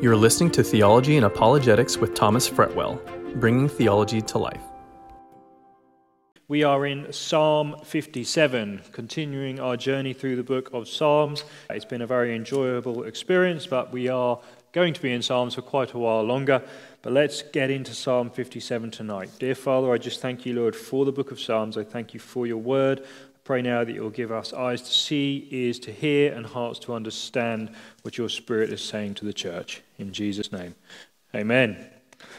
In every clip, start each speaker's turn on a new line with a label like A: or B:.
A: You're listening to Theology and Apologetics with Thomas Fretwell, bringing theology to life.
B: We are in Psalm 57, continuing our journey through the book of Psalms. It's been a very enjoyable experience, but we are going to be in Psalms for quite a while longer. But let's get into Psalm 57 tonight. Dear Father, I just thank you, Lord, for the book of Psalms. I thank you for your word. Pray now that you'll give us eyes to see, ears to hear, and hearts to understand what your Spirit is saying to the church. In Jesus' name, amen.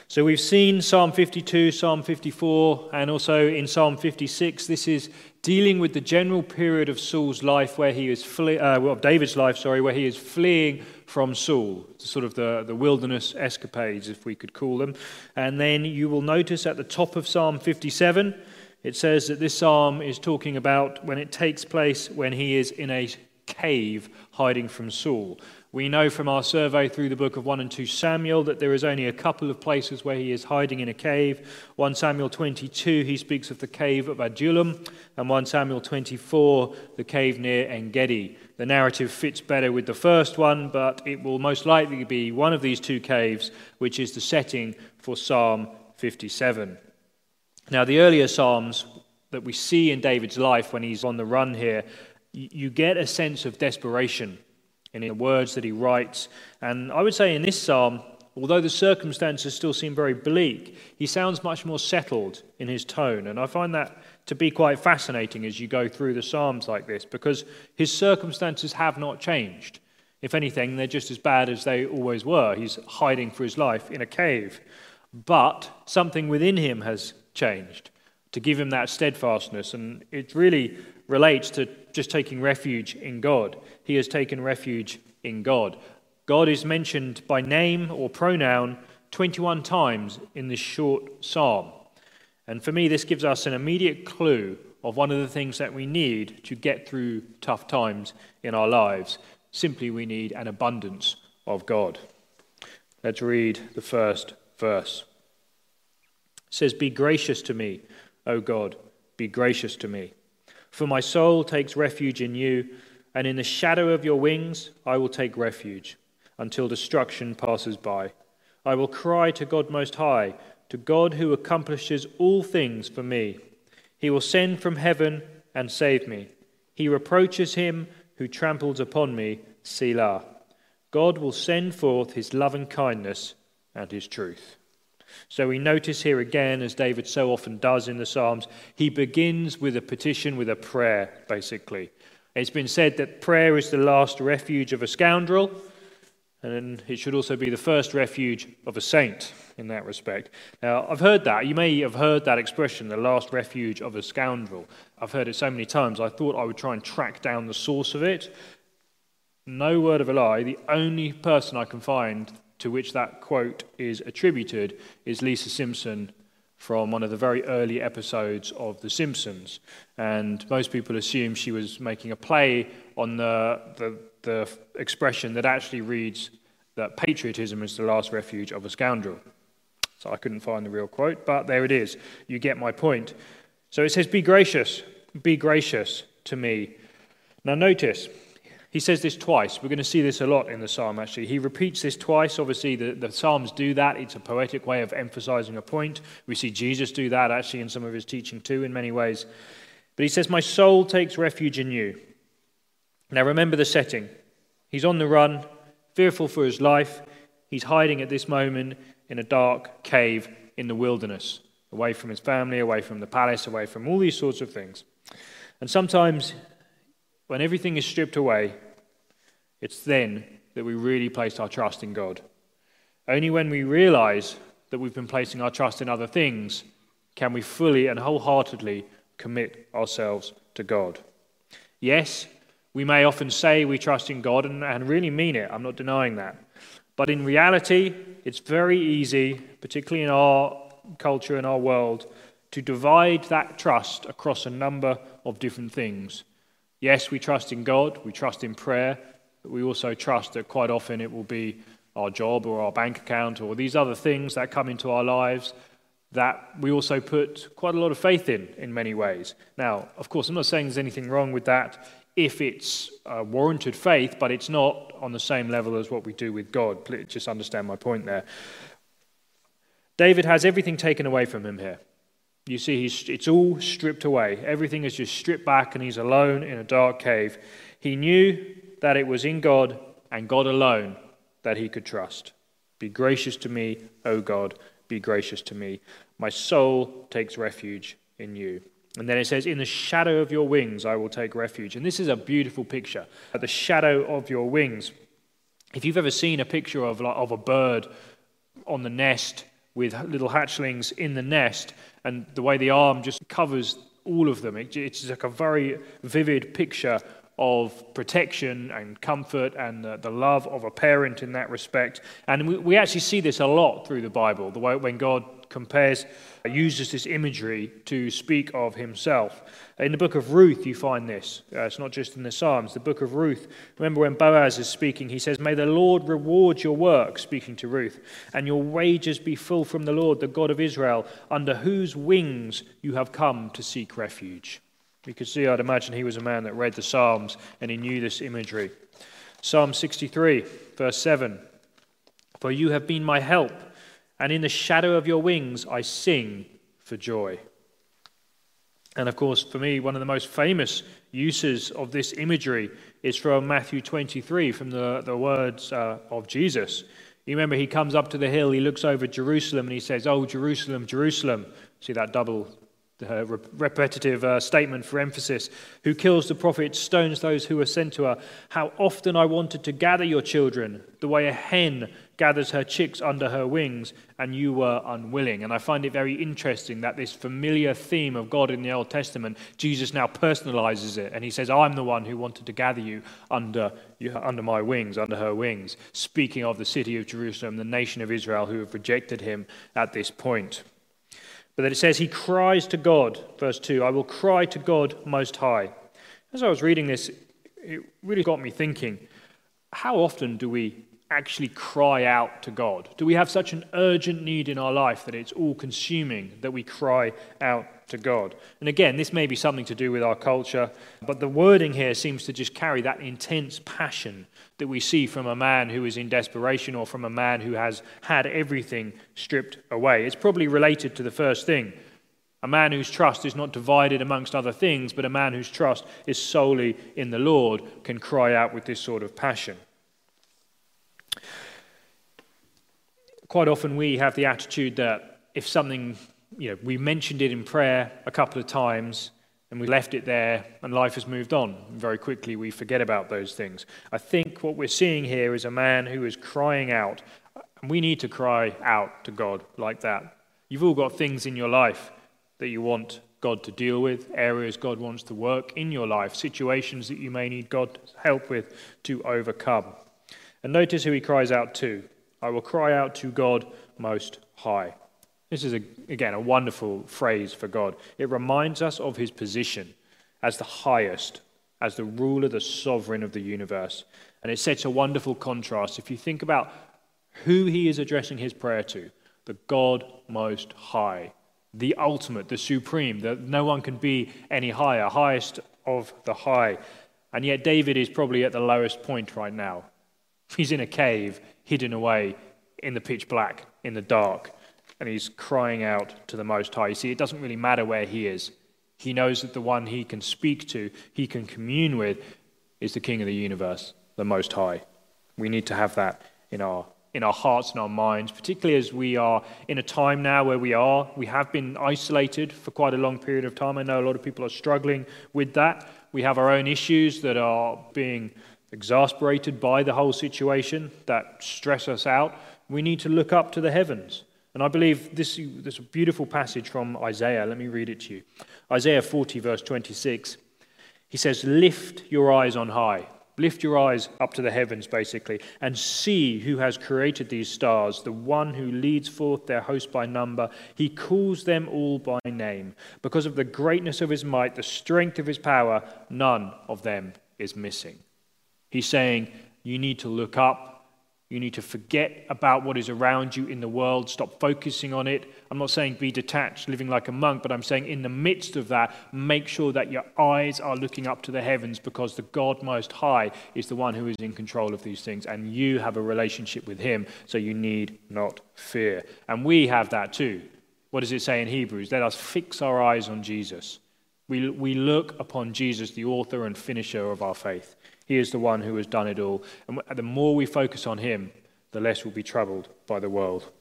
B: So we've seen Psalm 52, Psalm 54, and also in Psalm 56. This is dealing with the general period of Saul's life where he is fle- uh, well, David's life, sorry, where he is fleeing from Saul, sort of the, the wilderness escapades, if we could call them. And then you will notice at the top of Psalm 57 it says that this psalm is talking about when it takes place when he is in a cave hiding from Saul. We know from our survey through the book of 1 and 2 Samuel that there is only a couple of places where he is hiding in a cave. 1 Samuel 22, he speaks of the cave of Adullam, and 1 Samuel 24, the cave near Engedi. The narrative fits better with the first one, but it will most likely be one of these two caves, which is the setting for Psalm 57. Now, the earlier Psalms that we see in David's life when he's on the run here, you get a sense of desperation in the words that he writes. And I would say in this psalm, although the circumstances still seem very bleak, he sounds much more settled in his tone. And I find that to be quite fascinating as you go through the psalms like this, because his circumstances have not changed. If anything, they're just as bad as they always were. He's hiding for his life in a cave. But something within him has changed, to give him that steadfastness. And it really relates to just taking refuge in God. He has taken refuge in God. God is mentioned by name or pronoun 21 times in this short psalm. And for me, this gives us an immediate clue of one of the things that we need to get through tough times in our lives. Simply, we need an abundance of God. Let's read the first verse says, Be gracious to me, O God, be gracious to me. For my soul takes refuge in you, and in the shadow of your wings I will take refuge until destruction passes by. I will cry to God Most High, to God who accomplishes all things for me. He will send from heaven and save me. He reproaches him who tramples upon me, Selah. God will send forth his loving kindness and his truth. So we notice here again, as David so often does in the Psalms, he begins with a petition, with a prayer, basically. It's been said that prayer is the last refuge of a scoundrel, and it should also be the first refuge of a saint in that respect. Now, I've heard that. You may have heard that expression, the last refuge of a scoundrel. I've heard it so many times, I thought I would try and track down the source of it. No word of a lie, the only person I can find to which that quote is attributed is Lisa Simpson from one of the very early episodes of The Simpsons. And most people assume she was making a play on the, the, the expression that actually reads that patriotism is the last refuge of a scoundrel. So I couldn't find the real quote, but there it is. You get my point. So it says, Be gracious, be gracious to me. Now notice, he says this twice. We're going to see this a lot in the psalm, actually. He repeats this twice. Obviously, the, the psalms do that. It's a poetic way of emphasizing a point. We see Jesus do that, actually, in some of his teaching, too, in many ways. But he says, My soul takes refuge in you. Now, remember the setting. He's on the run, fearful for his life. He's hiding at this moment in a dark cave in the wilderness, away from his family, away from the palace, away from all these sorts of things. And sometimes when everything is stripped away, it's then that we really place our trust in God. Only when we realize that we've been placing our trust in other things can we fully and wholeheartedly commit ourselves to God. Yes, we may often say we trust in God and, and really mean it. I'm not denying that. But in reality, it's very easy, particularly in our culture and our world, to divide that trust across a number of different things Yes, we trust in God, we trust in prayer, but we also trust that quite often it will be our job or our bank account or these other things that come into our lives. that we also put quite a lot of faith in, in many ways. Now, of course, I'm not saying there's anything wrong with that if it's warranted faith, but it's not on the same level as what we do with God. Just understand my point there. David has everything taken away from him here. You see, it's all stripped away. Everything is just stripped back, and he's alone in a dark cave. He knew that it was in God and God alone that he could trust. Be gracious to me, O God, be gracious to me. My soul takes refuge in you. And then it says, In the shadow of your wings I will take refuge. And this is a beautiful picture. At the shadow of your wings. If you've ever seen a picture of, of a bird on the nest with little hatchlings in the nest, and the way the arm just covers all of them, it, it's like a very vivid picture of protection and comfort and the, the, love of a parent in that respect. And we, we actually see this a lot through the Bible, the way when God compares, uses this imagery to speak of himself. In the book of Ruth, you find this. Uh, it's not just in the Psalms. The book of Ruth, remember when Boaz is speaking, he says, May the Lord reward your work, speaking to Ruth, and your wages be full from the Lord, the God of Israel, under whose wings you have come to seek refuge. You could see, I'd imagine he was a man that read the Psalms and he knew this imagery. Psalm 63, verse 7 For you have been my help, and in the shadow of your wings I sing for joy. And of course, for me, one of the most famous uses of this imagery is from Matthew 23, from the, the words uh, of Jesus. You remember, he comes up to the hill, he looks over Jerusalem, and he says, Oh, Jerusalem, Jerusalem. See that double uh, repetitive uh, statement for emphasis. Who kills the prophets, stones those who are sent to her. How often I wanted to gather your children, the way a hen gathers her chicks under her wings, and you were unwilling. And I find it very interesting that this familiar theme of God in the Old Testament, Jesus now personalizes it, and he says, I'm the one who wanted to gather you under, under my wings, under her wings, speaking of the city of Jerusalem, the nation of Israel who have rejected him at this point. But then it says, He cries to God, verse 2, I will cry to God most high. As I was reading this, it really got me thinking how often do we actually cry out to God? Do we have such an urgent need in our life that it's all consuming that we cry out to God. And again, this may be something to do with our culture, but the wording here seems to just carry that intense passion that we see from a man who is in desperation or from a man who has had everything stripped away. It's probably related to the first thing. A man whose trust is not divided amongst other things, but a man whose trust is solely in the Lord can cry out with this sort of passion. Quite often we have the attitude that if something you know, we mentioned it in prayer a couple of times and we left it there and life has moved on. Very quickly we forget about those things. I think what we're seeing here is a man who is crying out. And we need to cry out to God like that. You've all got things in your life that you want God to deal with, areas God wants to work in your life, situations that you may need God's help with to overcome. And notice who he cries out to I will cry out to God Most High. This is, a, again, a wonderful phrase for God. It reminds us of his position as the highest, as the ruler, the sovereign of the universe. And it sets a wonderful contrast. If you think about who he is addressing his prayer to, the God Most High, the ultimate, the supreme, that no one can be any higher, highest of the high. And yet, David is probably at the lowest point right now. He's in a cave, hidden away in the pitch black, in the dark and he's crying out to the Most High. You see, it doesn't really matter where he is. He knows that the one he can speak to, he can commune with, is the King of the universe, the Most High. We need to have that in our in our hearts and our minds, particularly as we are in a time now where we are. We have been isolated for quite a long period of time. I know a lot of people are struggling with that. We have our own issues that are being exasperated by the whole situation that stress us out. We need to look up to the heavens. And I believe this, this beautiful passage from Isaiah. Let me read it to you. Isaiah 40, verse 26. He says, Lift your eyes on high. Lift your eyes up to the heavens, basically, and see who has created these stars, the one who leads forth their host by number. He calls them all by name. Because of the greatness of his might, the strength of his power, none of them is missing. He's saying, You need to look up You need to forget about what is around you in the world. Stop focusing on it. I'm not saying be detached, living like a monk, but I'm saying in the midst of that, make sure that your eyes are looking up to the heavens because the God Most High is the one who is in control of these things, and you have a relationship with Him, so you need not fear. And we have that too. What does it say in Hebrews? Let us fix our eyes on Jesus. We, we look upon Jesus, the author and finisher of our faith. He is the one who has done it all. And the more we focus on him, the less we'll be troubled by the world.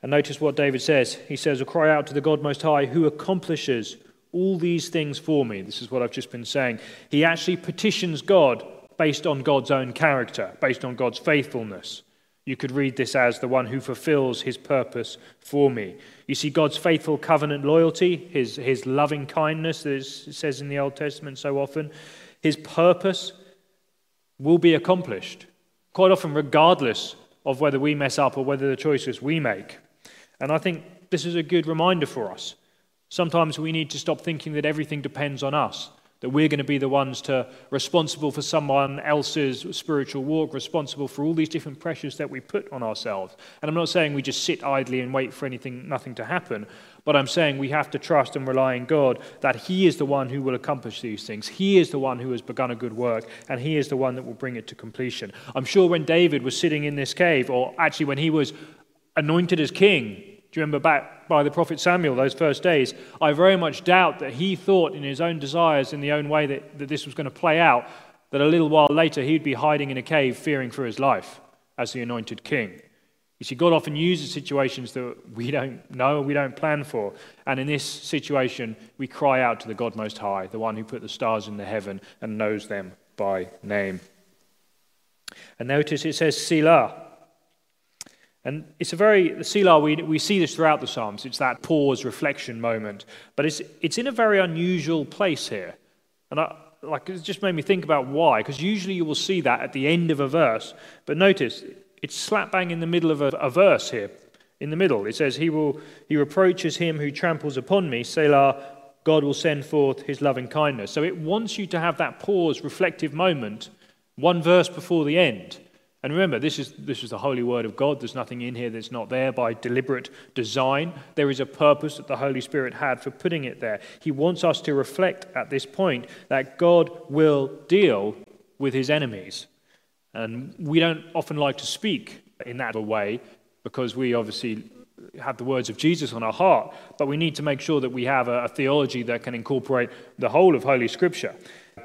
B: And notice what David says. He says, I'll cry out to the God Most High, who accomplishes all these things for me. This is what I've just been saying. He actually petitions God based on God's own character, based on God's faithfulness. You could read this as the one who fulfills his purpose for me. You see God's faithful covenant loyalty, his, his loving kindness, as it says in the Old Testament so often his purpose will be accomplished, quite often, regardless of whether we mess up or whether the choices we make. And I think this is a good reminder for us. Sometimes we need to stop thinking that everything depends on us that we're going to be the ones to responsible for someone else's spiritual walk responsible for all these different pressures that we put on ourselves and i'm not saying we just sit idly and wait for anything nothing to happen but i'm saying we have to trust and rely on god that he is the one who will accomplish these things he is the one who has begun a good work and he is the one that will bring it to completion i'm sure when david was sitting in this cave or actually when he was anointed as king do you remember back by the prophet Samuel, those first days? I very much doubt that he thought in his own desires, in the own way that, that this was going to play out, that a little while later he'd be hiding in a cave fearing for his life as the anointed king. You see, God often uses situations that we don't know, we don't plan for. And in this situation, we cry out to the God Most High, the one who put the stars in the heaven and knows them by name. And notice it says Selah. And it's a very, the Selah, we, we see this throughout the Psalms. It's that pause, reflection moment. But it's, it's in a very unusual place here. And I, like, it just made me think about why. Because usually you will see that at the end of a verse. But notice, it's slap bang in the middle of a, a verse here. In the middle, it says, he, will, he reproaches him who tramples upon me, Selah, God will send forth his loving kindness. So it wants you to have that pause, reflective moment, one verse before the end. And remember, this is, this is the holy word of God. There's nothing in here that's not there by deliberate design. There is a purpose that the Holy Spirit had for putting it there. He wants us to reflect at this point that God will deal with his enemies. And we don't often like to speak in that way because we obviously have the words of Jesus on our heart, but we need to make sure that we have a, a theology that can incorporate the whole of Holy Scripture.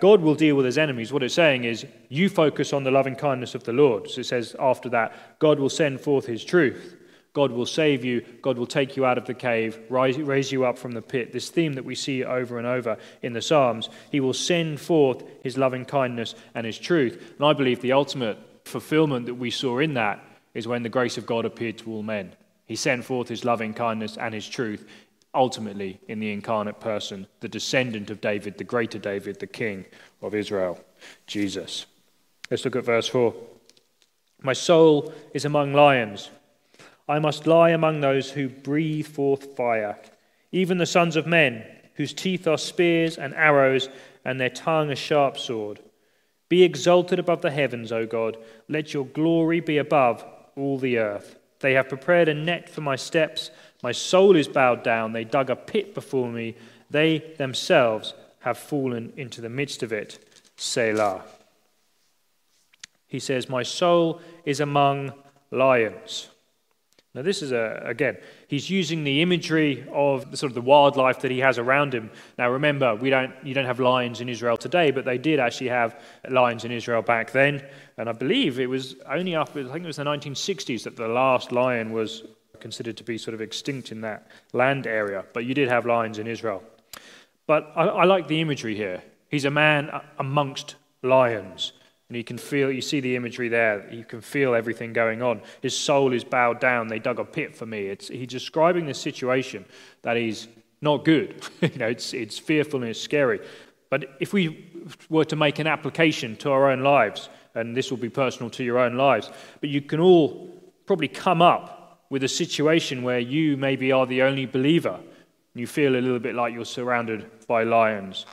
B: God will deal with his enemies. What it's saying is, you focus on the loving kindness of the Lord. So it says after that, God will send forth his truth. God will save you. God will take you out of the cave, raise you up from the pit. This theme that we see over and over in the Psalms. He will send forth his loving kindness and his truth. And I believe the ultimate fulfillment that we saw in that is when the grace of God appeared to all men. He sent forth his loving kindness and his truth ultimately in the incarnate person, the descendant of David, the greater David, the king of Israel, Jesus. Let's look at verse 4. My soul is among lions. I must lie among those who breathe forth fire, even the sons of men, whose teeth are spears and arrows, and their tongue a sharp sword. Be exalted above the heavens, O God. Let your glory be above all the earth. They have prepared a net for my steps. My soul is bowed down. They dug a pit before me. They themselves have fallen into the midst of it. Selah. He says, My soul is among lions. Now, this is a, again, he's using the imagery of the, sort of the wildlife that he has around him. Now, remember, we don't, you don't have lions in Israel today, but they did actually have lions in Israel back then. And I believe it was only after, I think it was the 1960s, that the last lion was considered to be sort of extinct in that land area, but you did have lions in Israel. But I, I like the imagery here. He's a man amongst lions. And you can feel, you see the imagery there. You can feel everything going on. His soul is bowed down. They dug a pit for me. It's, he's describing this situation that is not good. you know, it's, it's fearful and it's scary. But if we were to make an application to our own lives, and this will be personal to your own lives, but you can all probably come up with a situation where you maybe are the only believer. And you feel a little bit like you're surrounded by lions.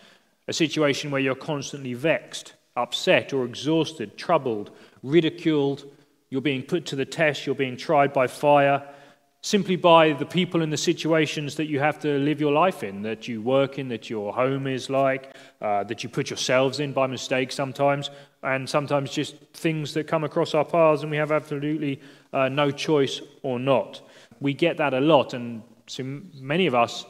B: A situation where you're constantly vexed, upset or exhausted, troubled, ridiculed, you're being put to the test, you're being tried by fire, simply by the people and the situations that you have to live your life in, that you work in, that your home is like, uh, that you put yourselves in by mistake sometimes, and sometimes just things that come across our paths and we have absolutely uh, no choice or not. We get that a lot, and so many of us,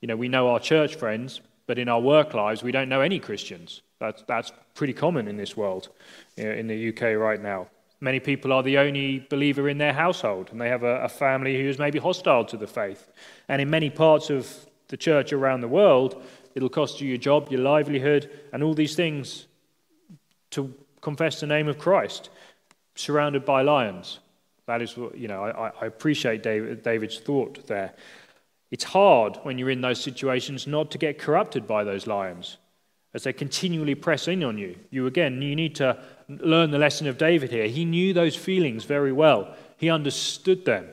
B: you know, we know our church friends, but in our work lives, we don't know any Christians. That's, that's pretty common in this world, in the UK right now. Many people are the only believer in their household, and they have a, a family who is maybe hostile to the faith. And in many parts of the church around the world, it'll cost you your job, your livelihood, and all these things to confess the name of Christ, surrounded by lions. That is what, you know, I, I appreciate David, David's thought there. It's hard when you're in those situations not to get corrupted by those lions as they continually press in on you. You again, you need to learn the lesson of David here. He knew those feelings very well, he understood them.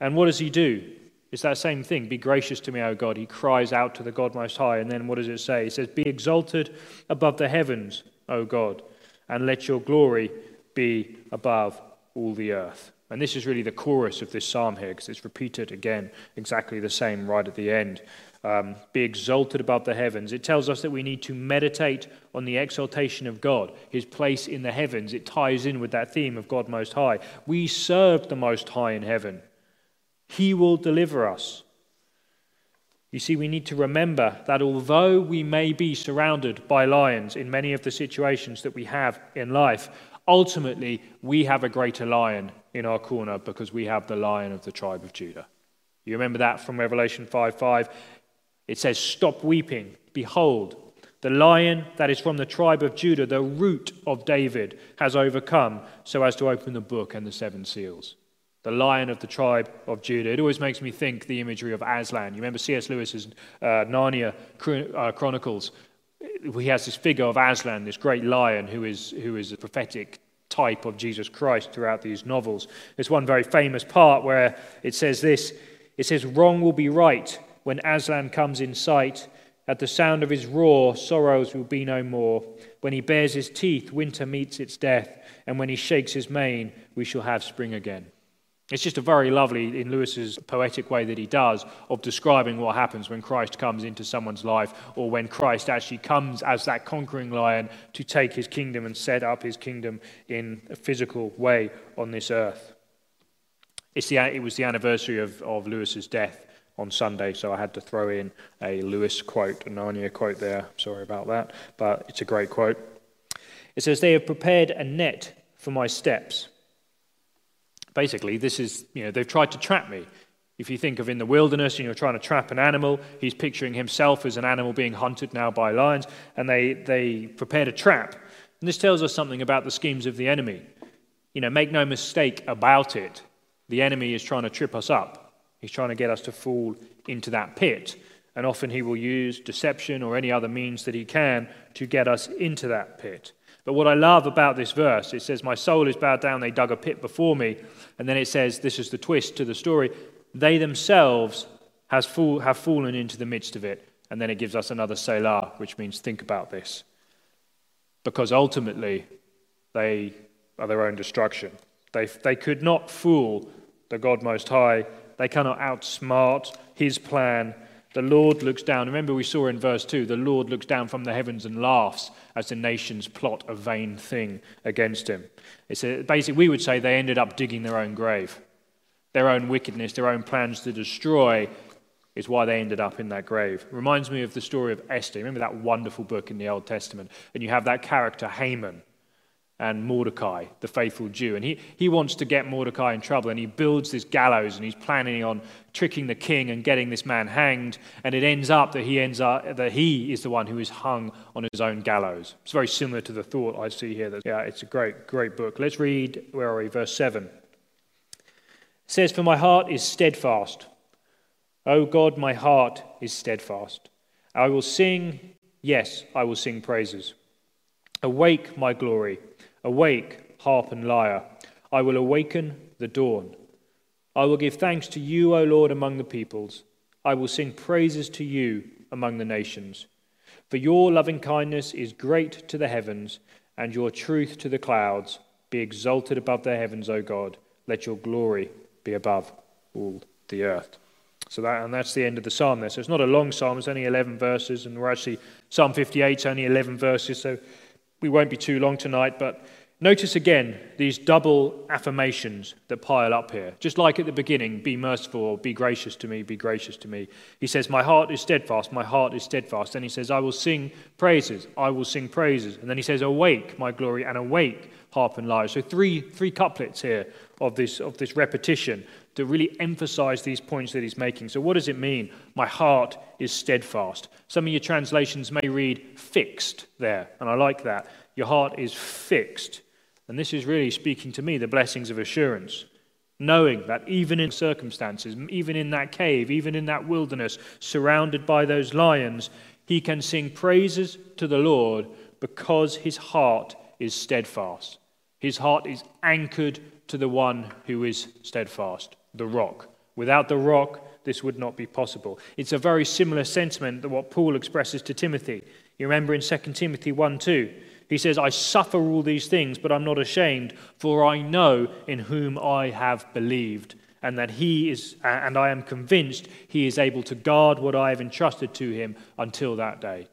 B: And what does he do? It's that same thing. Be gracious to me, O God. He cries out to the God Most High. And then what does it say? It says, Be exalted above the heavens, O God, and let your glory be above all the earth. And this is really the chorus of this psalm here, because it's repeated again, exactly the same right at the end um, be exalted above the heavens. It tells us that we need to meditate on the exaltation of God, his place in the heavens. It ties in with that theme of God Most High. We serve the Most High in heaven, he will deliver us. You see, we need to remember that although we may be surrounded by lions in many of the situations that we have in life, ultimately we have a greater lion in our corner because we have the lion of the tribe of Judah. You remember that from Revelation 5 5. It says, Stop weeping. Behold, the lion that is from the tribe of Judah, the root of David, has overcome so as to open the book and the seven seals. The lion of the tribe of Judah. It always makes me think the imagery of Aslan. You remember C.S. Lewis's uh, Narnia uh, Chronicles? He has this figure of Aslan, this great lion who is, who is a prophetic type of Jesus Christ throughout these novels. There's one very famous part where it says this it says, Wrong will be right when Aslan comes in sight. At the sound of his roar, sorrows will be no more. When he bares his teeth, winter meets its death. And when he shakes his mane, we shall have spring again. It's just a very lovely, in Lewis's poetic way that he does, of describing what happens when Christ comes into someone's life, or when Christ actually comes as that conquering lion to take his kingdom and set up his kingdom in a physical way on this earth. The, it was the anniversary of, of Lewis's death on Sunday, so I had to throw in a Lewis quote, a Narnia quote there. Sorry about that, but it's a great quote. It says, They have prepared a net for my steps. Basically, this is, you know, they've tried to trap me. If you think of in the wilderness and you're trying to trap an animal, he's picturing himself as an animal being hunted now by lions, and they, they prepared a trap. And this tells us something about the schemes of the enemy. You know, make no mistake about it. The enemy is trying to trip us up. He's trying to get us to fall into that pit. And often he will use deception or any other means that he can to get us into that pit. But what I love about this verse, it says, My soul is bowed down, they dug a pit before me. And then it says, This is the twist to the story, they themselves has fall, have fallen into the midst of it. And then it gives us another Selah, which means think about this. Because ultimately, they are their own destruction. They, they could not fool the God Most High they cannot outsmart his plan. The Lord looks down. Remember, we saw in verse 2 the Lord looks down from the heavens and laughs as the nations plot a vain thing against him. It's a, basically, we would say they ended up digging their own grave. Their own wickedness, their own plans to destroy is why they ended up in that grave. Reminds me of the story of Esther. Remember that wonderful book in the Old Testament? And you have that character, Haman and Mordecai, the faithful Jew. And he, he wants to get Mordecai in trouble, and he builds this gallows, and he's planning on tricking the king and getting this man hanged. And it ends up that he ends up that he is the one who is hung on his own gallows. It's very similar to the thought I see here. That, yeah, it's a great, great book. Let's read, where are we? Verse 7. It says, For my heart is steadfast. O God, my heart is steadfast. I will sing, yes, I will sing praises. Awake, my glory. Awake, harp and lyre. I will awaken the dawn. I will give thanks to you, O Lord, among the peoples. I will sing praises to you among the nations. For your loving kindness is great to the heavens, and your truth to the clouds. Be exalted above the heavens, O God. Let your glory be above all the earth. So that, and that's the end of the psalm there. So it's not a long psalm, it's only 11 verses, and we're actually, Psalm 58 is only 11 verses, so we won't be too long tonight. But notice again these double affirmations that pile up here. Just like at the beginning, be merciful, be gracious to me, be gracious to me. He says, My heart is steadfast, my heart is steadfast. Then he says, I will sing praises, I will sing praises. And then he says, Awake, my glory, and awake, harp and lyre. So three, three couplets here of this, of this repetition to really emphasize these points that he's making. So, what does it mean? My heart is steadfast. Some of your translations may read fixed there, and I like that. Your heart is fixed. And this is really speaking to me the blessings of assurance. Knowing that even in circumstances, even in that cave, even in that wilderness, surrounded by those lions, he can sing praises to the Lord because his heart is steadfast. His heart is anchored to the one who is steadfast the rock. Without the rock, this would not be possible. It's a very similar sentiment to what Paul expresses to Timothy. You remember in 2 Timothy 1 2, he says, I suffer all these things, but I'm not ashamed, for I know in whom I have believed, and that he is, and I am convinced he is able to guard what I have entrusted to him until that day.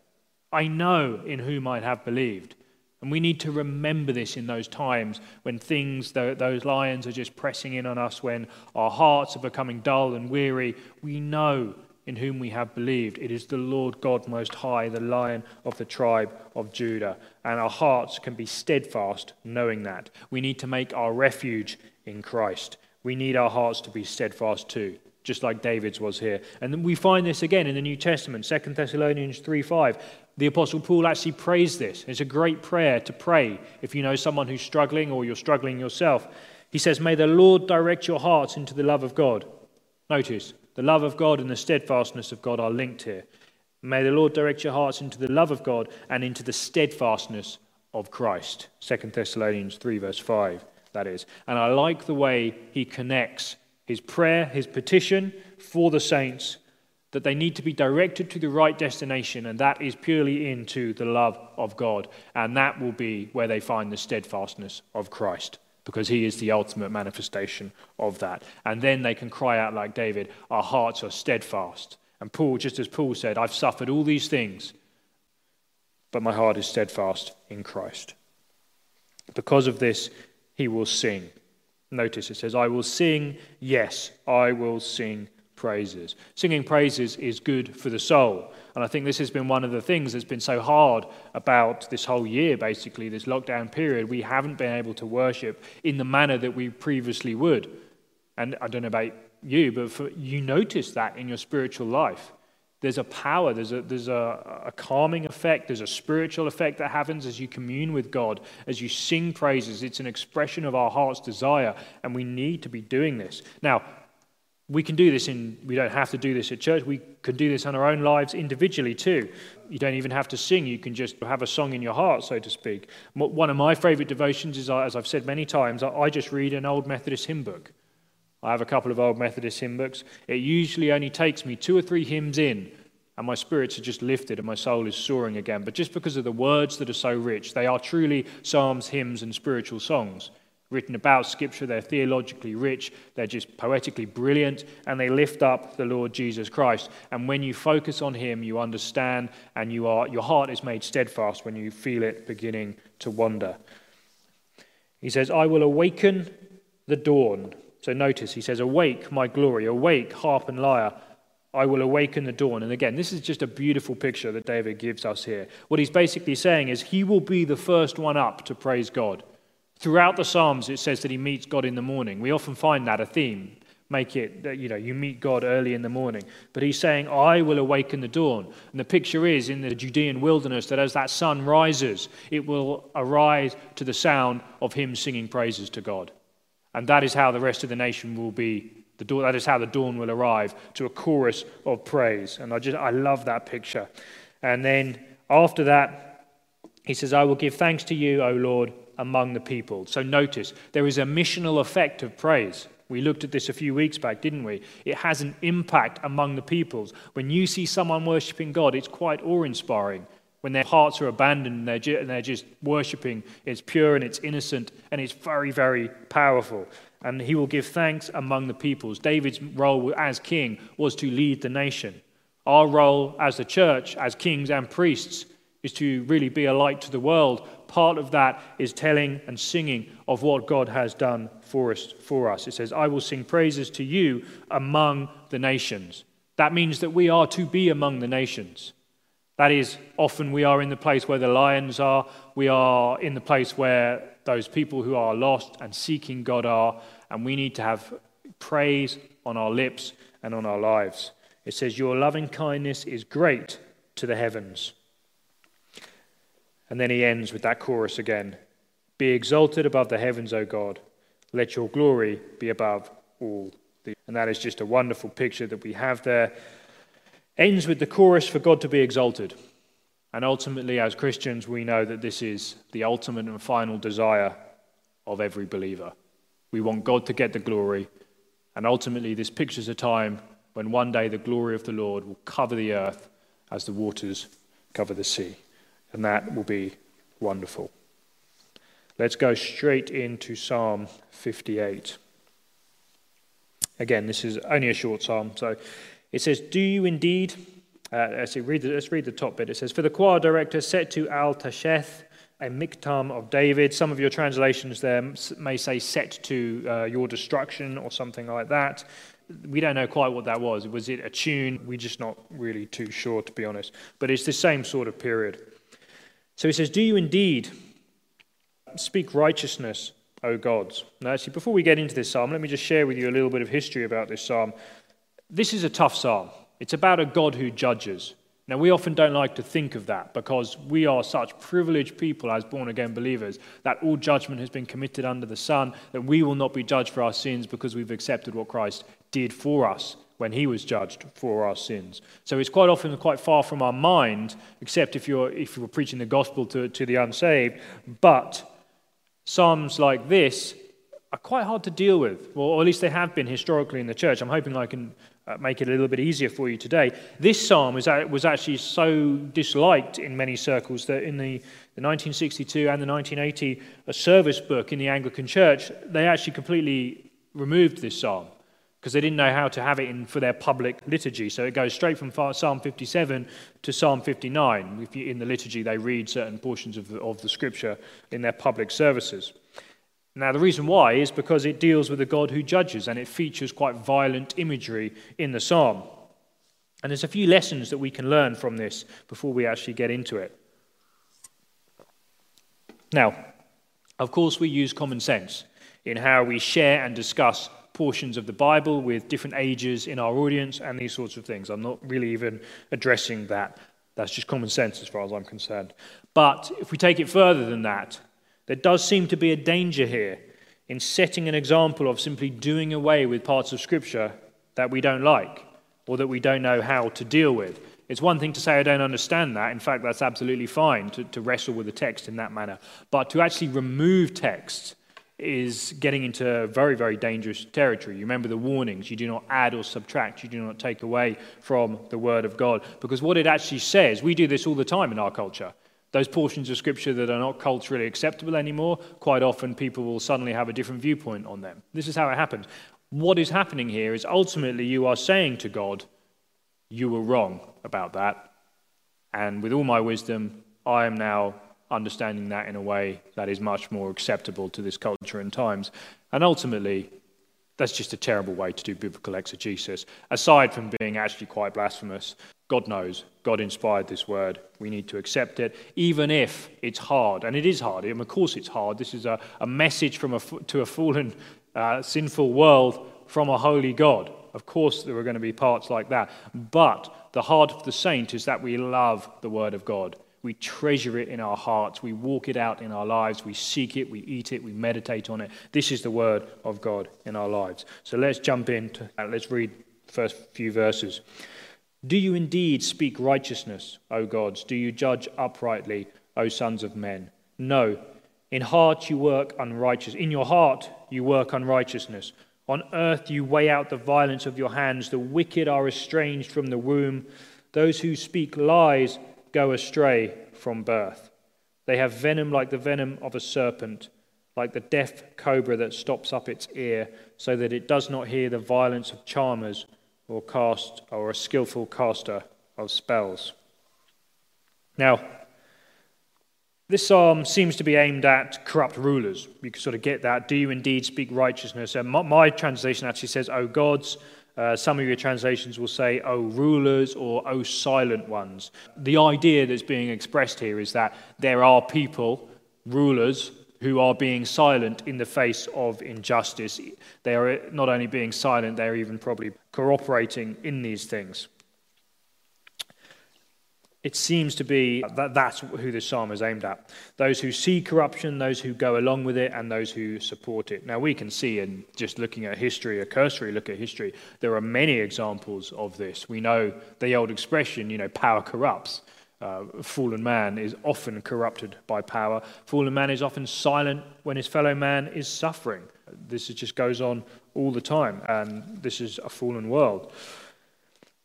B: I know in whom I have believed. And we need to remember this in those times when things, those lions are just pressing in on us, when our hearts are becoming dull and weary. We know in whom we have believed. It is the Lord God Most High, the lion of the tribe of Judah. And our hearts can be steadfast knowing that. We need to make our refuge in Christ. We need our hearts to be steadfast too just like David's was here. And we find this again in the New Testament, 2 Thessalonians 3 5. The Apostle Paul actually prays this. It's a great prayer to pray if you know someone who's struggling or you're struggling yourself. He says, May the Lord direct your hearts into the love of God. Notice, the love of God and the steadfastness of God are linked here. May the Lord direct your hearts into the love of God and into the steadfastness of Christ. 2 Thessalonians 3, verse 5, that is. And I like the way he connects his prayer, his petition for the saints, that they need to be directed to the right destination, and that is purely into the love of God. And that will be where they find the steadfastness of Christ, because he is the ultimate manifestation of that. And then they can cry out like David, Our hearts are steadfast. And Paul, just as Paul said, I've suffered all these things, but my heart is steadfast in Christ. Because of this, he will sing. Notice it says, I will sing, yes, I will sing praises. Singing praises is good for the soul. And I think this has been one of the things that's been so hard about this whole year, basically, this lockdown period. We haven't been able to worship in the manner that we previously would. And I don't know about you, but for, you notice that in your spiritual life. There's a power, there's, a, there's a, a calming effect, there's a spiritual effect that happens as you commune with God, as you sing praises. It's an expression of our heart's desire, and we need to be doing this. Now, we can do this in, we don't have to do this at church. We can do this in our own lives individually too. You don't even have to sing, you can just have a song in your heart, so to speak. One of my favorite devotions is, as I've said many times, I just read an old Methodist hymn book. I have a couple of old Methodist hymn books. It usually only takes me two or three hymns in, and my spirits are just lifted and my soul is soaring again. But just because of the words that are so rich, they are truly psalms, hymns, and spiritual songs. Written about Scripture, they're theologically rich, they're just poetically brilliant, and they lift up the Lord Jesus Christ. And when you focus on Him, you understand, and you are, your heart is made steadfast when you feel it beginning to wander. He says, I will awaken the dawn so notice, he says, Awake, my glory, awake, harp and lyre. I will awaken the dawn. And again, this is just a beautiful picture that David gives us here. What he's basically saying is he will be the first one up to praise God. Throughout the Psalms, it says that he meets God in the morning. We often find that a theme. Make it that you know you meet God early in the morning. But he's saying, I will awaken the dawn. And the picture is in the Judean wilderness that as that sun rises, it will arise to the sound of him singing praises to God. And that is how the rest of the nation will be. The dawn, that is how the dawn will arrive to a chorus of praise. And I just I love that picture. And then after that, he says, I will give thanks to you, O Lord, among the people. So notice, there is a missional effect of praise. We looked at this a few weeks back, didn't we? It has an impact among the peoples. When you see someone worshipping God, it's quite awe inspiring when their hearts are abandoned and they're, and they're just worshipping. It's pure and it's innocent and it's very, very powerful. And he will give thanks among the peoples. David's role as king was to lead the nation. Our role as the church, as kings and priests, is to really be a light to the world. Part of that is telling and singing of what God has done for us. For us. It says, I will sing praises to you among the nations. That means that we are to be among the nations. That is, often we are in the place where the lions are, we are in the place where those people who are lost and seeking God are, and we need to have praise on our lips and on our lives. It says, Your loving kindness is great to the heavens. And then he ends with that chorus again Be exalted above the heavens, O God. Let your glory be above all. And that is just a wonderful picture that we have there. Ends with the chorus for God to be exalted. And ultimately, as Christians, we know that this is the ultimate and final desire of every believer. We want God to get the glory. And ultimately, this pictures a time when one day the glory of the Lord will cover the earth as the waters cover the sea. And that will be wonderful. Let's go straight into Psalm 58. Again, this is only a short psalm. So it says, Do you indeed? Uh, let's, read the, let's read the top bit. It says, For the choir director set to Al Tasheth, a miktam of David. Some of your translations there may say set to uh, your destruction or something like that. We don't know quite what that was. Was it a tune? We're just not really too sure, to be honest. But it's the same sort of period. So he says, Do you indeed speak righteousness, O gods? Now, actually, before we get into this psalm, let me just share with you a little bit of history about this psalm. This is a tough psalm. It's about a God who judges. Now, we often don't like to think of that because we are such privileged people as born again believers that all judgment has been committed under the sun, that we will not be judged for our sins because we've accepted what Christ did for us when he was judged for our sins. So it's quite often quite far from our mind, except if you're, if you're preaching the gospel to, to the unsaved. But Psalms like this are quite hard to deal with, or at least they have been historically in the church. I'm hoping I can uh, make it a little bit easier for you today. This psalm was, was actually so disliked in many circles that in the, the 1962 and the 1980 service book in the Anglican Church, they actually completely removed this psalm because they didn't know how to have it in for their public liturgy. So it goes straight from Psalm 57 to Psalm 59. If you, in the liturgy, they read certain portions of the, of the scripture in their public services. Now, the reason why is because it deals with a God who judges and it features quite violent imagery in the psalm. And there's a few lessons that we can learn from this before we actually get into it. Now, of course, we use common sense in how we share and discuss portions of the Bible with different ages in our audience and these sorts of things. I'm not really even addressing that. That's just common sense as far as I'm concerned. But if we take it further than that, there does seem to be a danger here in setting an example of simply doing away with parts of Scripture that we don't like or that we don't know how to deal with. It's one thing to say, I don't understand that. In fact, that's absolutely fine to, to wrestle with the text in that manner. But to actually remove texts is getting into very, very dangerous territory. You remember the warnings. You do not add or subtract. You do not take away from the Word of God. Because what it actually says, we do this all the time in our culture. Those portions of Scripture that are not culturally acceptable anymore, quite often people will suddenly have a different viewpoint on them. This is how it happens. What is happening here is ultimately you are saying to God, You were wrong about that. And with all my wisdom, I am now understanding that in a way that is much more acceptable to this culture and times. And ultimately, that's just a terrible way to do biblical exegesis. Aside from being actually quite blasphemous, God knows. God inspired this word. We need to accept it, even if it's hard. And it is hard. Mean, of course, it's hard. This is a, a message from a, to a fallen, uh, sinful world from a holy God. Of course, there are going to be parts like that. But the heart of the saint is that we love the word of God. We treasure it in our hearts. We walk it out in our lives. We seek it. We eat it. We meditate on it. This is the word of God in our lives. So let's jump into that. Uh, let's read the first few verses. Do you indeed speak righteousness, O gods? Do you judge uprightly, O sons of men? No. In heart you work unrighteous. In your heart you work unrighteousness. On earth you weigh out the violence of your hands. The wicked are estranged from the womb. Those who speak lies go astray from birth. They have venom like the venom of a serpent, like the deaf cobra that stops up its ear, so that it does not hear the violence of charmers or cast or a skillful caster of spells. Now, this psalm seems to be aimed at corrupt rulers. You can sort of get that. Do you indeed speak righteousness? And my, my translation actually says, "O gods." Uh, some of your translations will say, "O rulers" or "O silent ones." The idea that's being expressed here is that there are people, rulers, who are being silent in the face of injustice. They are not only being silent, they're even probably cooperating in these things. It seems to be that that's who this psalm is aimed at. Those who see corruption, those who go along with it, and those who support it. Now, we can see in just looking at history, a cursory look at history, there are many examples of this. We know the old expression, you know, power corrupts. Uh, fallen man is often corrupted by power. Fallen man is often silent when his fellow man is suffering. This just goes on all the time, and this is a fallen world.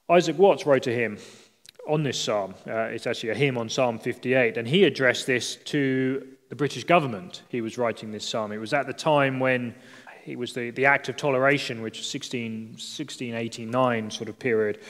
B: Isaac Watts wrote a hymn on this psalm. Uh, it's actually a hymn on Psalm 58, and he addressed this to the British government. He was writing this psalm. It was at the time when it was the, the Act of Toleration, which was 16, 1689 sort of period.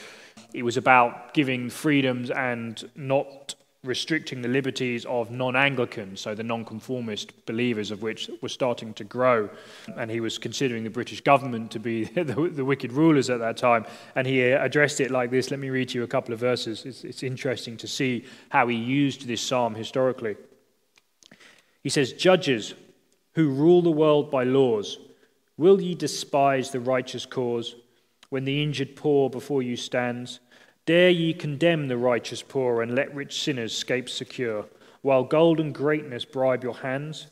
B: It was about giving freedoms and not restricting the liberties of non Anglicans, so the non-conformist believers of which were starting to grow. And he was considering the British government to be the, the, wicked rulers at that time. And he uh, addressed it like this. Let me read to you a couple of verses. It's, it's interesting to see how he used this psalm historically. He says, Judges who rule the world by laws, will ye despise the righteous cause when the injured poor before you stands? Dare ye condemn the righteous poor and let rich sinners scape secure, while gold and greatness bribe your hands?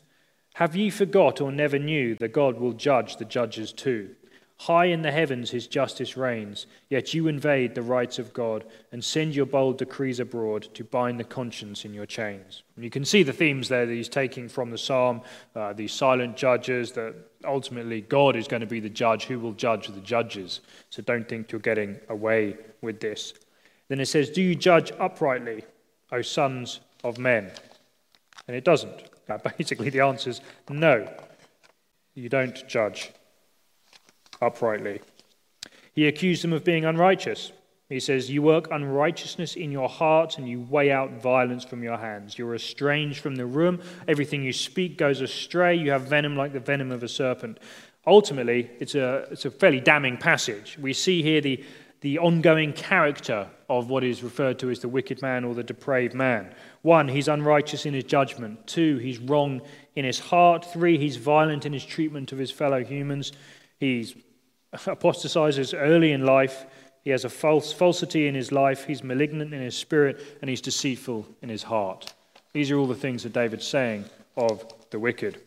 B: Have ye forgot or never knew that God will judge the judges too? High in the heavens his justice reigns, yet you invade the rights of God and send your bold decrees abroad to bind the conscience in your chains. And you can see the themes there that he's taking from the psalm, uh, these silent judges, that ultimately God is going to be the judge who will judge the judges. So don't think you're getting away with this. Then it says, Do you judge uprightly, O sons of men? And it doesn't. Basically, the answer is no, you don't judge uprightly. He accused them of being unrighteous. He says, You work unrighteousness in your heart and you weigh out violence from your hands. You're estranged from the room. Everything you speak goes astray. You have venom like the venom of a serpent. Ultimately, it's a, it's a fairly damning passage. We see here the, the ongoing character of what is referred to as the wicked man or the depraved man. One, he's unrighteous in his judgment. Two, he's wrong in his heart. Three, he's violent in his treatment of his fellow humans. He's apostatizes early in life. He has a false falsity in his life. He's malignant in his spirit, and he's deceitful in his heart. These are all the things that David's saying of the wicked.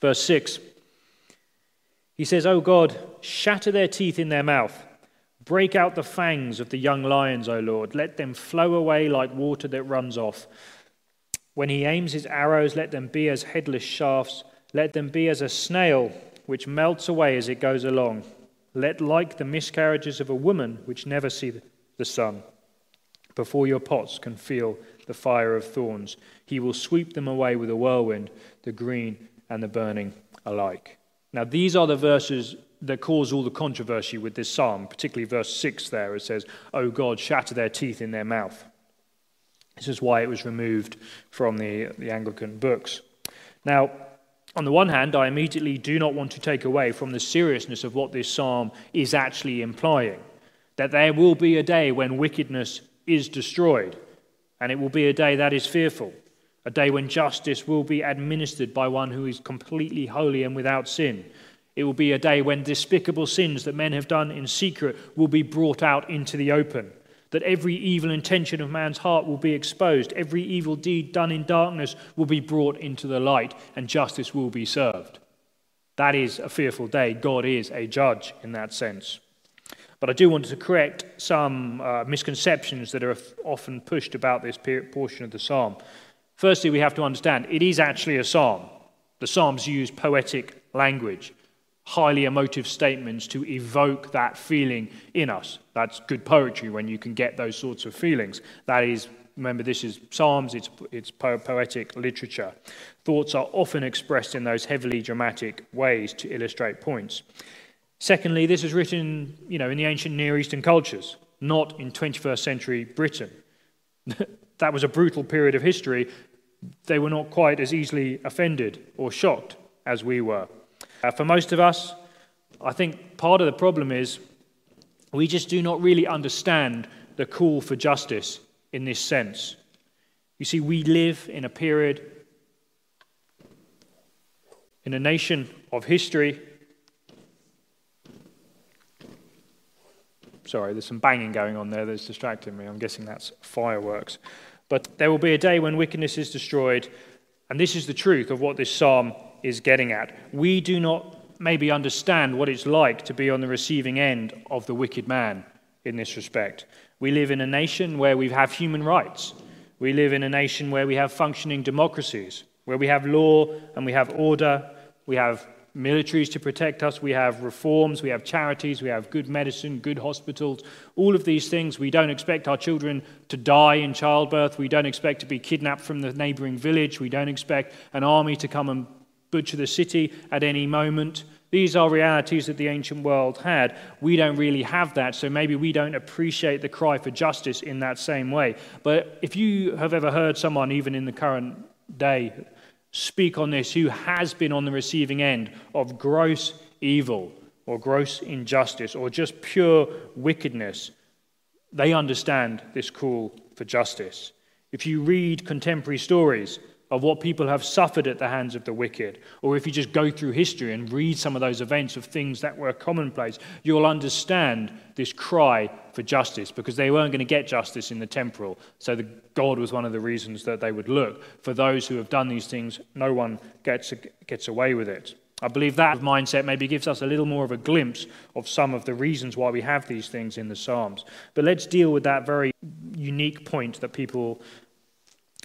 B: Verse 6 he says, O God, shatter their teeth in their mouth. Break out the fangs of the young lions, O Lord. Let them flow away like water that runs off. When he aims his arrows, let them be as headless shafts. Let them be as a snail which melts away as it goes along. Let like the miscarriages of a woman which never see the sun. Before your pots can feel the fire of thorns, he will sweep them away with a whirlwind, the green and the burning alike. Now, these are the verses that cause all the controversy with this psalm, particularly verse 6 there. It says, Oh God, shatter their teeth in their mouth. This is why it was removed from the, the Anglican books. Now, on the one hand, I immediately do not want to take away from the seriousness of what this psalm is actually implying that there will be a day when wickedness is destroyed, and it will be a day that is fearful, a day when justice will be administered by one who is completely holy and without sin. It will be a day when despicable sins that men have done in secret will be brought out into the open that every evil intention of man's heart will be exposed, every evil deed done in darkness will be brought into the light, and justice will be served. That is a fearful day. God is a judge in that sense. But I do want to correct some uh, misconceptions that are often pushed about this portion of the psalm. Firstly, we have to understand it is actually a psalm. The psalms use poetic language. Highly emotive statements to evoke that feeling in us. That's good poetry when you can get those sorts of feelings. That is, remember, this is Psalms, it's, it's poetic literature. Thoughts are often expressed in those heavily dramatic ways to illustrate points. Secondly, this is written you know, in the ancient Near Eastern cultures, not in 21st century Britain. that was a brutal period of history. They were not quite as easily offended or shocked as we were. Uh, for most of us, I think part of the problem is we just do not really understand the call for justice in this sense. You see, we live in a period, in a nation of history. Sorry, there's some banging going on there that's distracting me. I'm guessing that's fireworks. But there will be a day when wickedness is destroyed, and this is the truth of what this psalm is getting at. We do not maybe understand what it's like to be on the receiving end of the wicked man in this respect. We live in a nation where we have human rights. We live in a nation where we have functioning democracies, where we have law and we have order. We have militaries to protect us. We have reforms. We have charities. We have good medicine, good hospitals. All of these things. We don't expect our children to die in childbirth. We don't expect to be kidnapped from the neighboring village. We don't expect an army to come and butcher the city at any moment. These are realities that the ancient world had. We don't really have that, so maybe we don't appreciate the cry for justice in that same way. But if you have ever heard someone, even in the current day, speak on this who has been on the receiving end of gross evil or gross injustice or just pure wickedness, they understand this call for justice. If you read contemporary stories, of what people have suffered at the hands of the wicked, or if you just go through history and read some of those events of things that were commonplace, you'll understand this cry for justice because they weren't going to get justice in the temporal. So the, God was one of the reasons that they would look. For those who have done these things, no one gets, gets away with it. I believe that mindset maybe gives us a little more of a glimpse of some of the reasons why we have these things in the Psalms. But let's deal with that very unique point that people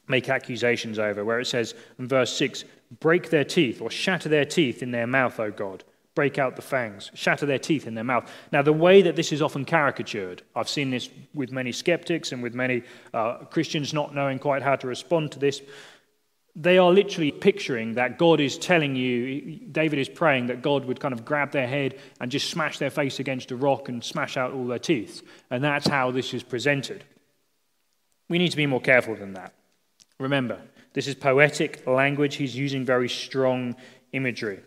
B: make accusations over, where it says in verse 6 break their teeth or shatter their teeth in their mouth, O God. Break out the fangs, shatter their teeth in their mouth. Now, the way that this is often caricatured, I've seen this with many skeptics and with many uh, Christians not knowing quite how to respond to this. They are literally picturing that God is telling you, David is praying that God would kind of grab their head and just smash their face against a rock and smash out all their teeth. And that's how this is presented. We need to be more careful than that. Remember, this is poetic language. He's using very strong imagery.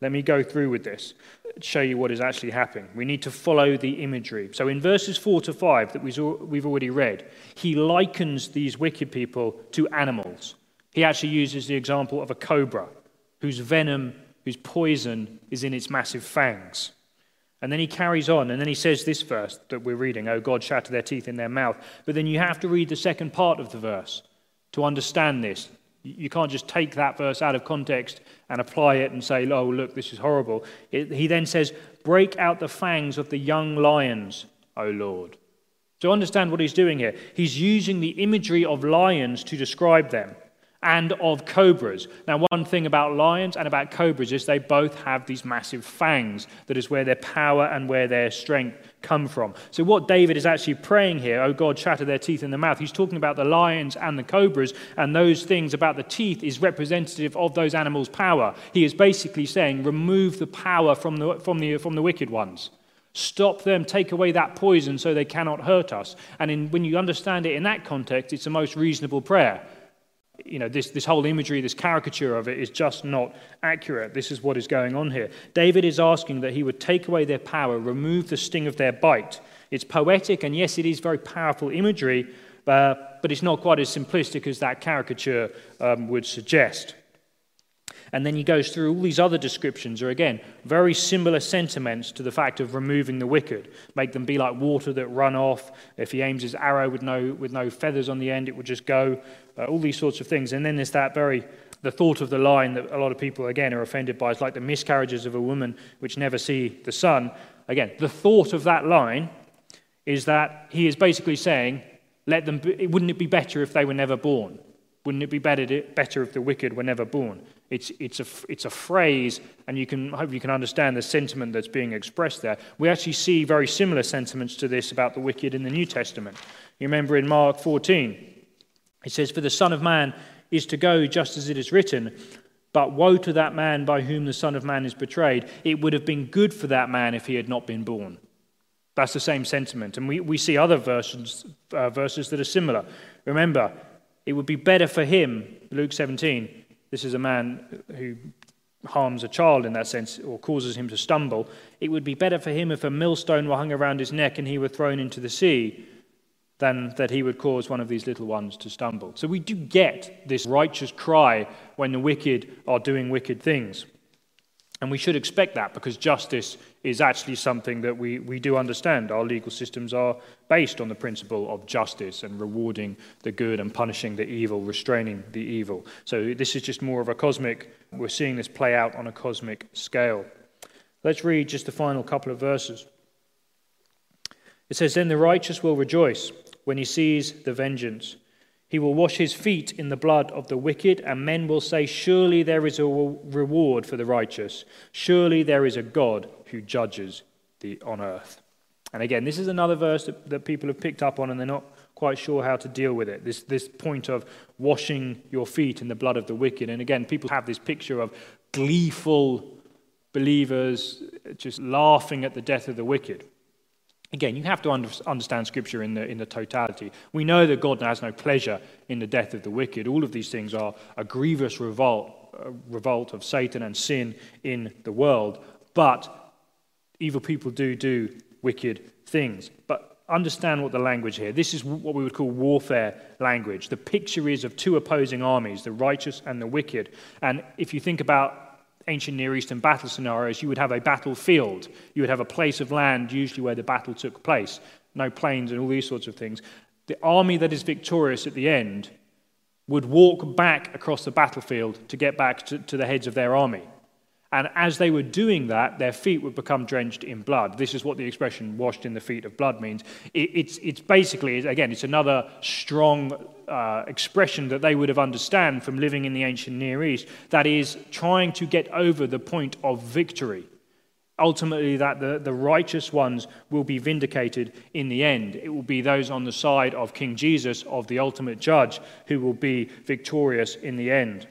B: Let me go through with this, show you what is actually happening. We need to follow the imagery. So, in verses 4 to 5 that we've already read, he likens these wicked people to animals. He actually uses the example of a cobra whose venom, whose poison is in its massive fangs. And then he carries on, and then he says this verse that we're reading, Oh God, shatter their teeth in their mouth. But then you have to read the second part of the verse to understand this. You can't just take that verse out of context and apply it and say, oh, look, this is horrible. It, he then says, break out the fangs of the young lions, O Lord. To understand what he's doing here, he's using the imagery of lions to describe them and of cobras. Now, one thing about lions and about cobras is they both have these massive fangs. That is where their power and where their strength come from. So, what David is actually praying here, oh God, shatter their teeth in the mouth, he's talking about the lions and the cobras, and those things about the teeth is representative of those animals' power. He is basically saying, remove the power from the, from the, from the wicked ones. Stop them, take away that poison so they cannot hurt us. And in, when you understand it in that context, it's the most reasonable prayer you know, this, this whole imagery, this caricature of it is just not accurate. This is what is going on here. David is asking that he would take away their power, remove the sting of their bite. It's poetic, and yes, it is very powerful imagery, uh, but it's not quite as simplistic as that caricature um, would suggest. And then he goes through all these other descriptions, are again very similar sentiments to the fact of removing the wicked. Make them be like water that run off. If he aims his arrow with no, with no feathers on the end, it would just go. Uh, all these sorts of things. And then there's that very, the thought of the line that a lot of people, again, are offended by. It's like the miscarriages of a woman which never see the sun. Again, the thought of that line is that he is basically saying, let them be, wouldn't it be better if they were never born? Wouldn't it be better, better if the wicked were never born? It's, it's, a, it's a phrase, and you can hope you can understand the sentiment that's being expressed there. We actually see very similar sentiments to this about the wicked in the New Testament. You remember in Mark 14, it says, For the Son of Man is to go just as it is written, but woe to that man by whom the Son of Man is betrayed. It would have been good for that man if he had not been born. That's the same sentiment. And we, we see other versions, uh, verses that are similar. Remember, it would be better for him, Luke 17, this is a man who harms a child in that sense or causes him to stumble. It would be better for him if a millstone were hung around his neck and he were thrown into the sea than that he would cause one of these little ones to stumble. So we do get this righteous cry when the wicked are doing wicked things. And we should expect that because justice is actually something that we, we do understand. Our legal systems are based on the principle of justice and rewarding the good and punishing the evil, restraining the evil. So this is just more of a cosmic, we're seeing this play out on a cosmic scale. Let's read just the final couple of verses. It says, Then the righteous will rejoice when he sees the vengeance. He will wash his feet in the blood of the wicked, and men will say, Surely there is a reward for the righteous. Surely there is a God who judges the, on earth. And again, this is another verse that, that people have picked up on, and they're not quite sure how to deal with it. This, this point of washing your feet in the blood of the wicked. And again, people have this picture of gleeful believers just laughing at the death of the wicked. Again, you have to understand Scripture in the, in the totality. We know that God has no pleasure in the death of the wicked. All of these things are a grievous revolt, a revolt of Satan and sin in the world. But evil people do do wicked things. But understand what the language here. This is what we would call warfare language. The picture is of two opposing armies, the righteous and the wicked. And if you think about ancient Near Eastern battle scenarios, you would have a battlefield. You would have a place of land, usually where the battle took place. No planes and all these sorts of things. The army that is victorious at the end would walk back across the battlefield to get back to, to the heads of their army. And as they were doing that, their feet would become drenched in blood. This is what the expression washed in the feet of blood means. It, it's, it's basically, again, it's another strong uh, expression that they would have understood from living in the ancient Near East. That is, trying to get over the point of victory. Ultimately, that the, the righteous ones will be vindicated in the end. It will be those on the side of King Jesus, of the ultimate judge, who will be victorious in the end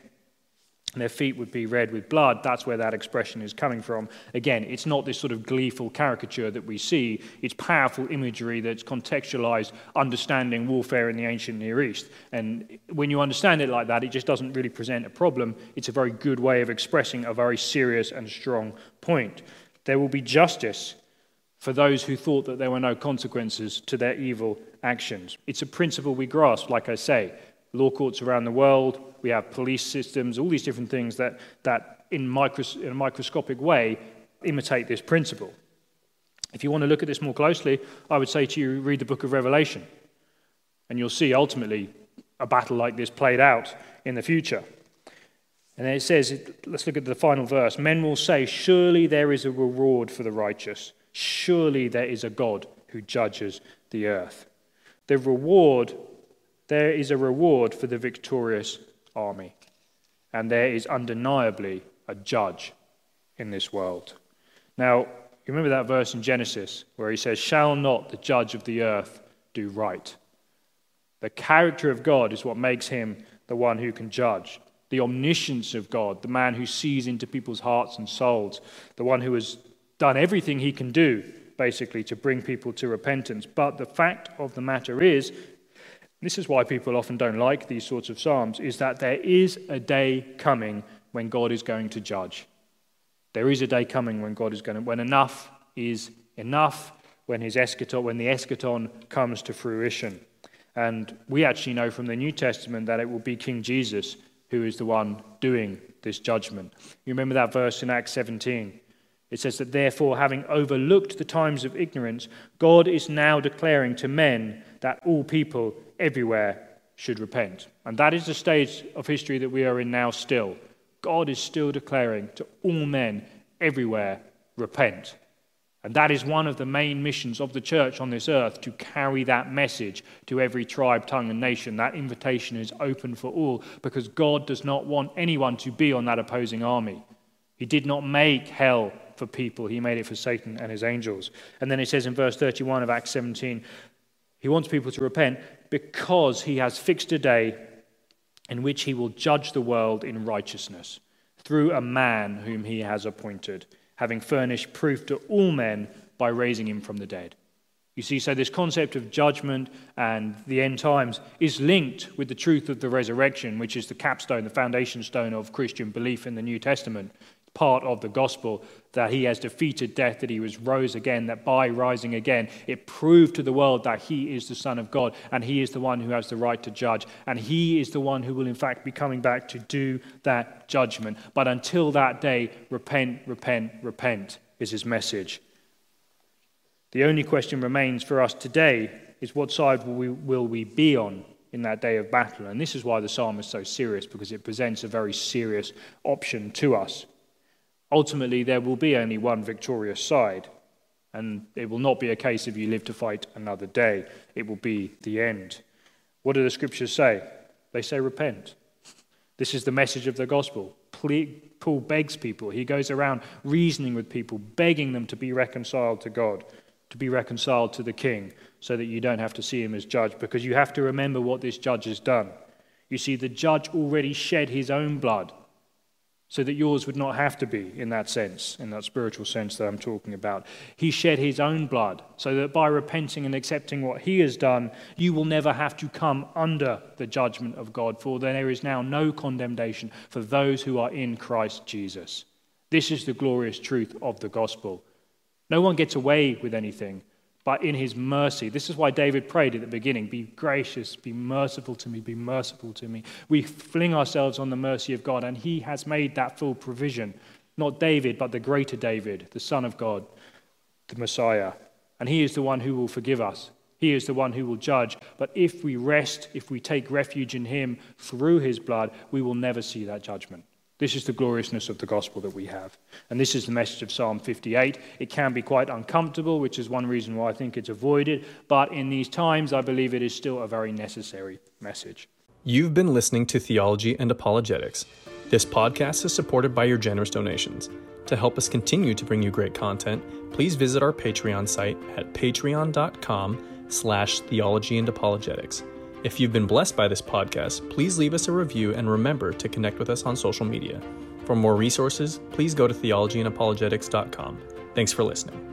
B: their feet would be red with blood. That's where that expression is coming from. Again, it's not this sort of gleeful caricature that we see, it's powerful imagery that's contextualized understanding warfare in the ancient Near East. And when you understand it like that, it just doesn't really present a problem. It's a very good way of expressing a very serious and strong point. There will be justice for those who thought that there were no consequences to their evil actions. It's a principle we grasp, like I say law courts around the world, we have police systems, all these different things that, that in, micros- in a microscopic way imitate this principle. If you want to look at this more closely, I would say to you, read the book of Revelation, and you'll see ultimately a battle like this played out in the future. And then it says, let's look at the final verse. Men will say, Surely there is a reward for the righteous. Surely there is a God who judges the earth. The reward there is a reward for the victorious army, and there is undeniably a judge in this world. Now, you remember that verse in Genesis where he says, Shall not the judge of the earth do right? The character of God is what makes him the one who can judge. The omniscience of God, the man who sees into people's hearts and souls, the one who has done everything he can do, basically, to bring people to repentance. But the fact of the matter is, this is why people often don't like these sorts of psalms, is that there is a day coming when God is going to judge. There is a day coming when God is going to, when enough is enough, when his eschaton, when the eschaton comes to fruition. And we actually know from the New Testament that it will be King Jesus who is the one doing this judgment. You remember that verse in Acts 17? It says that, therefore, having overlooked the times of ignorance, God is now declaring to men that all people everywhere should repent. And that is the stage of history that we are in now still. God is still declaring to all men everywhere, repent. And that is one of the main missions of the church on this earth to carry that message to every tribe, tongue, and nation. That invitation is open for all because God does not want anyone to be on that opposing army. He did not make hell for people, He made it for Satan and his angels. And then it says in verse 31 of Acts 17, He wants people to repent because He has fixed a day in which He will judge the world in righteousness through a man whom He has appointed having furnished proof to all men by raising him from the dead. You see, so this concept of judgment and the end times is linked with the truth of the resurrection, which is the capstone, the foundation stone of Christian belief in the New Testament part of the gospel that he has defeated death, that he was rose again, that by rising again, it proved to the world that he is the Son of God and he is the one who has the right to judge. And he is the one who will, in fact, be coming back to do that judgment. But until that day, repent, repent, repent is his message. The only question remains for us today is what side will we, will we be on in that day of battle? And this is why the psalm is so serious, because it presents a very serious option to us ultimately there will be only one victorious side. And it will not be a case of you live to fight another day. It will be the end. What do the scriptures say? They say, repent. This is the message of the gospel. Paul begs people. He goes around reasoning with people, begging them to be reconciled to God, to be reconciled to the king, so that you don't have to see him as judge, because you have to remember what this judge has done. You see, the judge already shed his own blood so that yours would not have to be in that sense, in that spiritual sense that I'm talking about. He shed his own blood so that by repenting and accepting what he has done, you will never have to come under the judgment of God, for there is now no condemnation for those who are in Christ Jesus. This is the glorious truth of the gospel. No one gets away with anything but in his mercy. This is why David prayed at the beginning Be gracious, be merciful to me, be merciful to me. We fling ourselves on the mercy of God, and he has made that full provision. Not David, but the greater David, the Son of God, the Messiah. And he is the one who will forgive us. He is the one who will judge. But if we rest, if we take refuge in him through his blood, we will never see that judgment. This is the gloriousness of the gospel that we have. And this is the message of Psalm 58. It can be quite uncomfortable, which is one reason why I think it's avoided. But in these times, I believe it is still a very necessary message.
A: You've been listening to Theology and Apologetics. This podcast is supported by your generous donations. To help us continue to bring you great content, please visit our Patreon site at patreon.com slash theology and apologetics. If you've been blessed by this podcast, please leave us a review and remember to connect with us on social media. For more resources, please go to theologyandapologetics.com. Thanks for listening.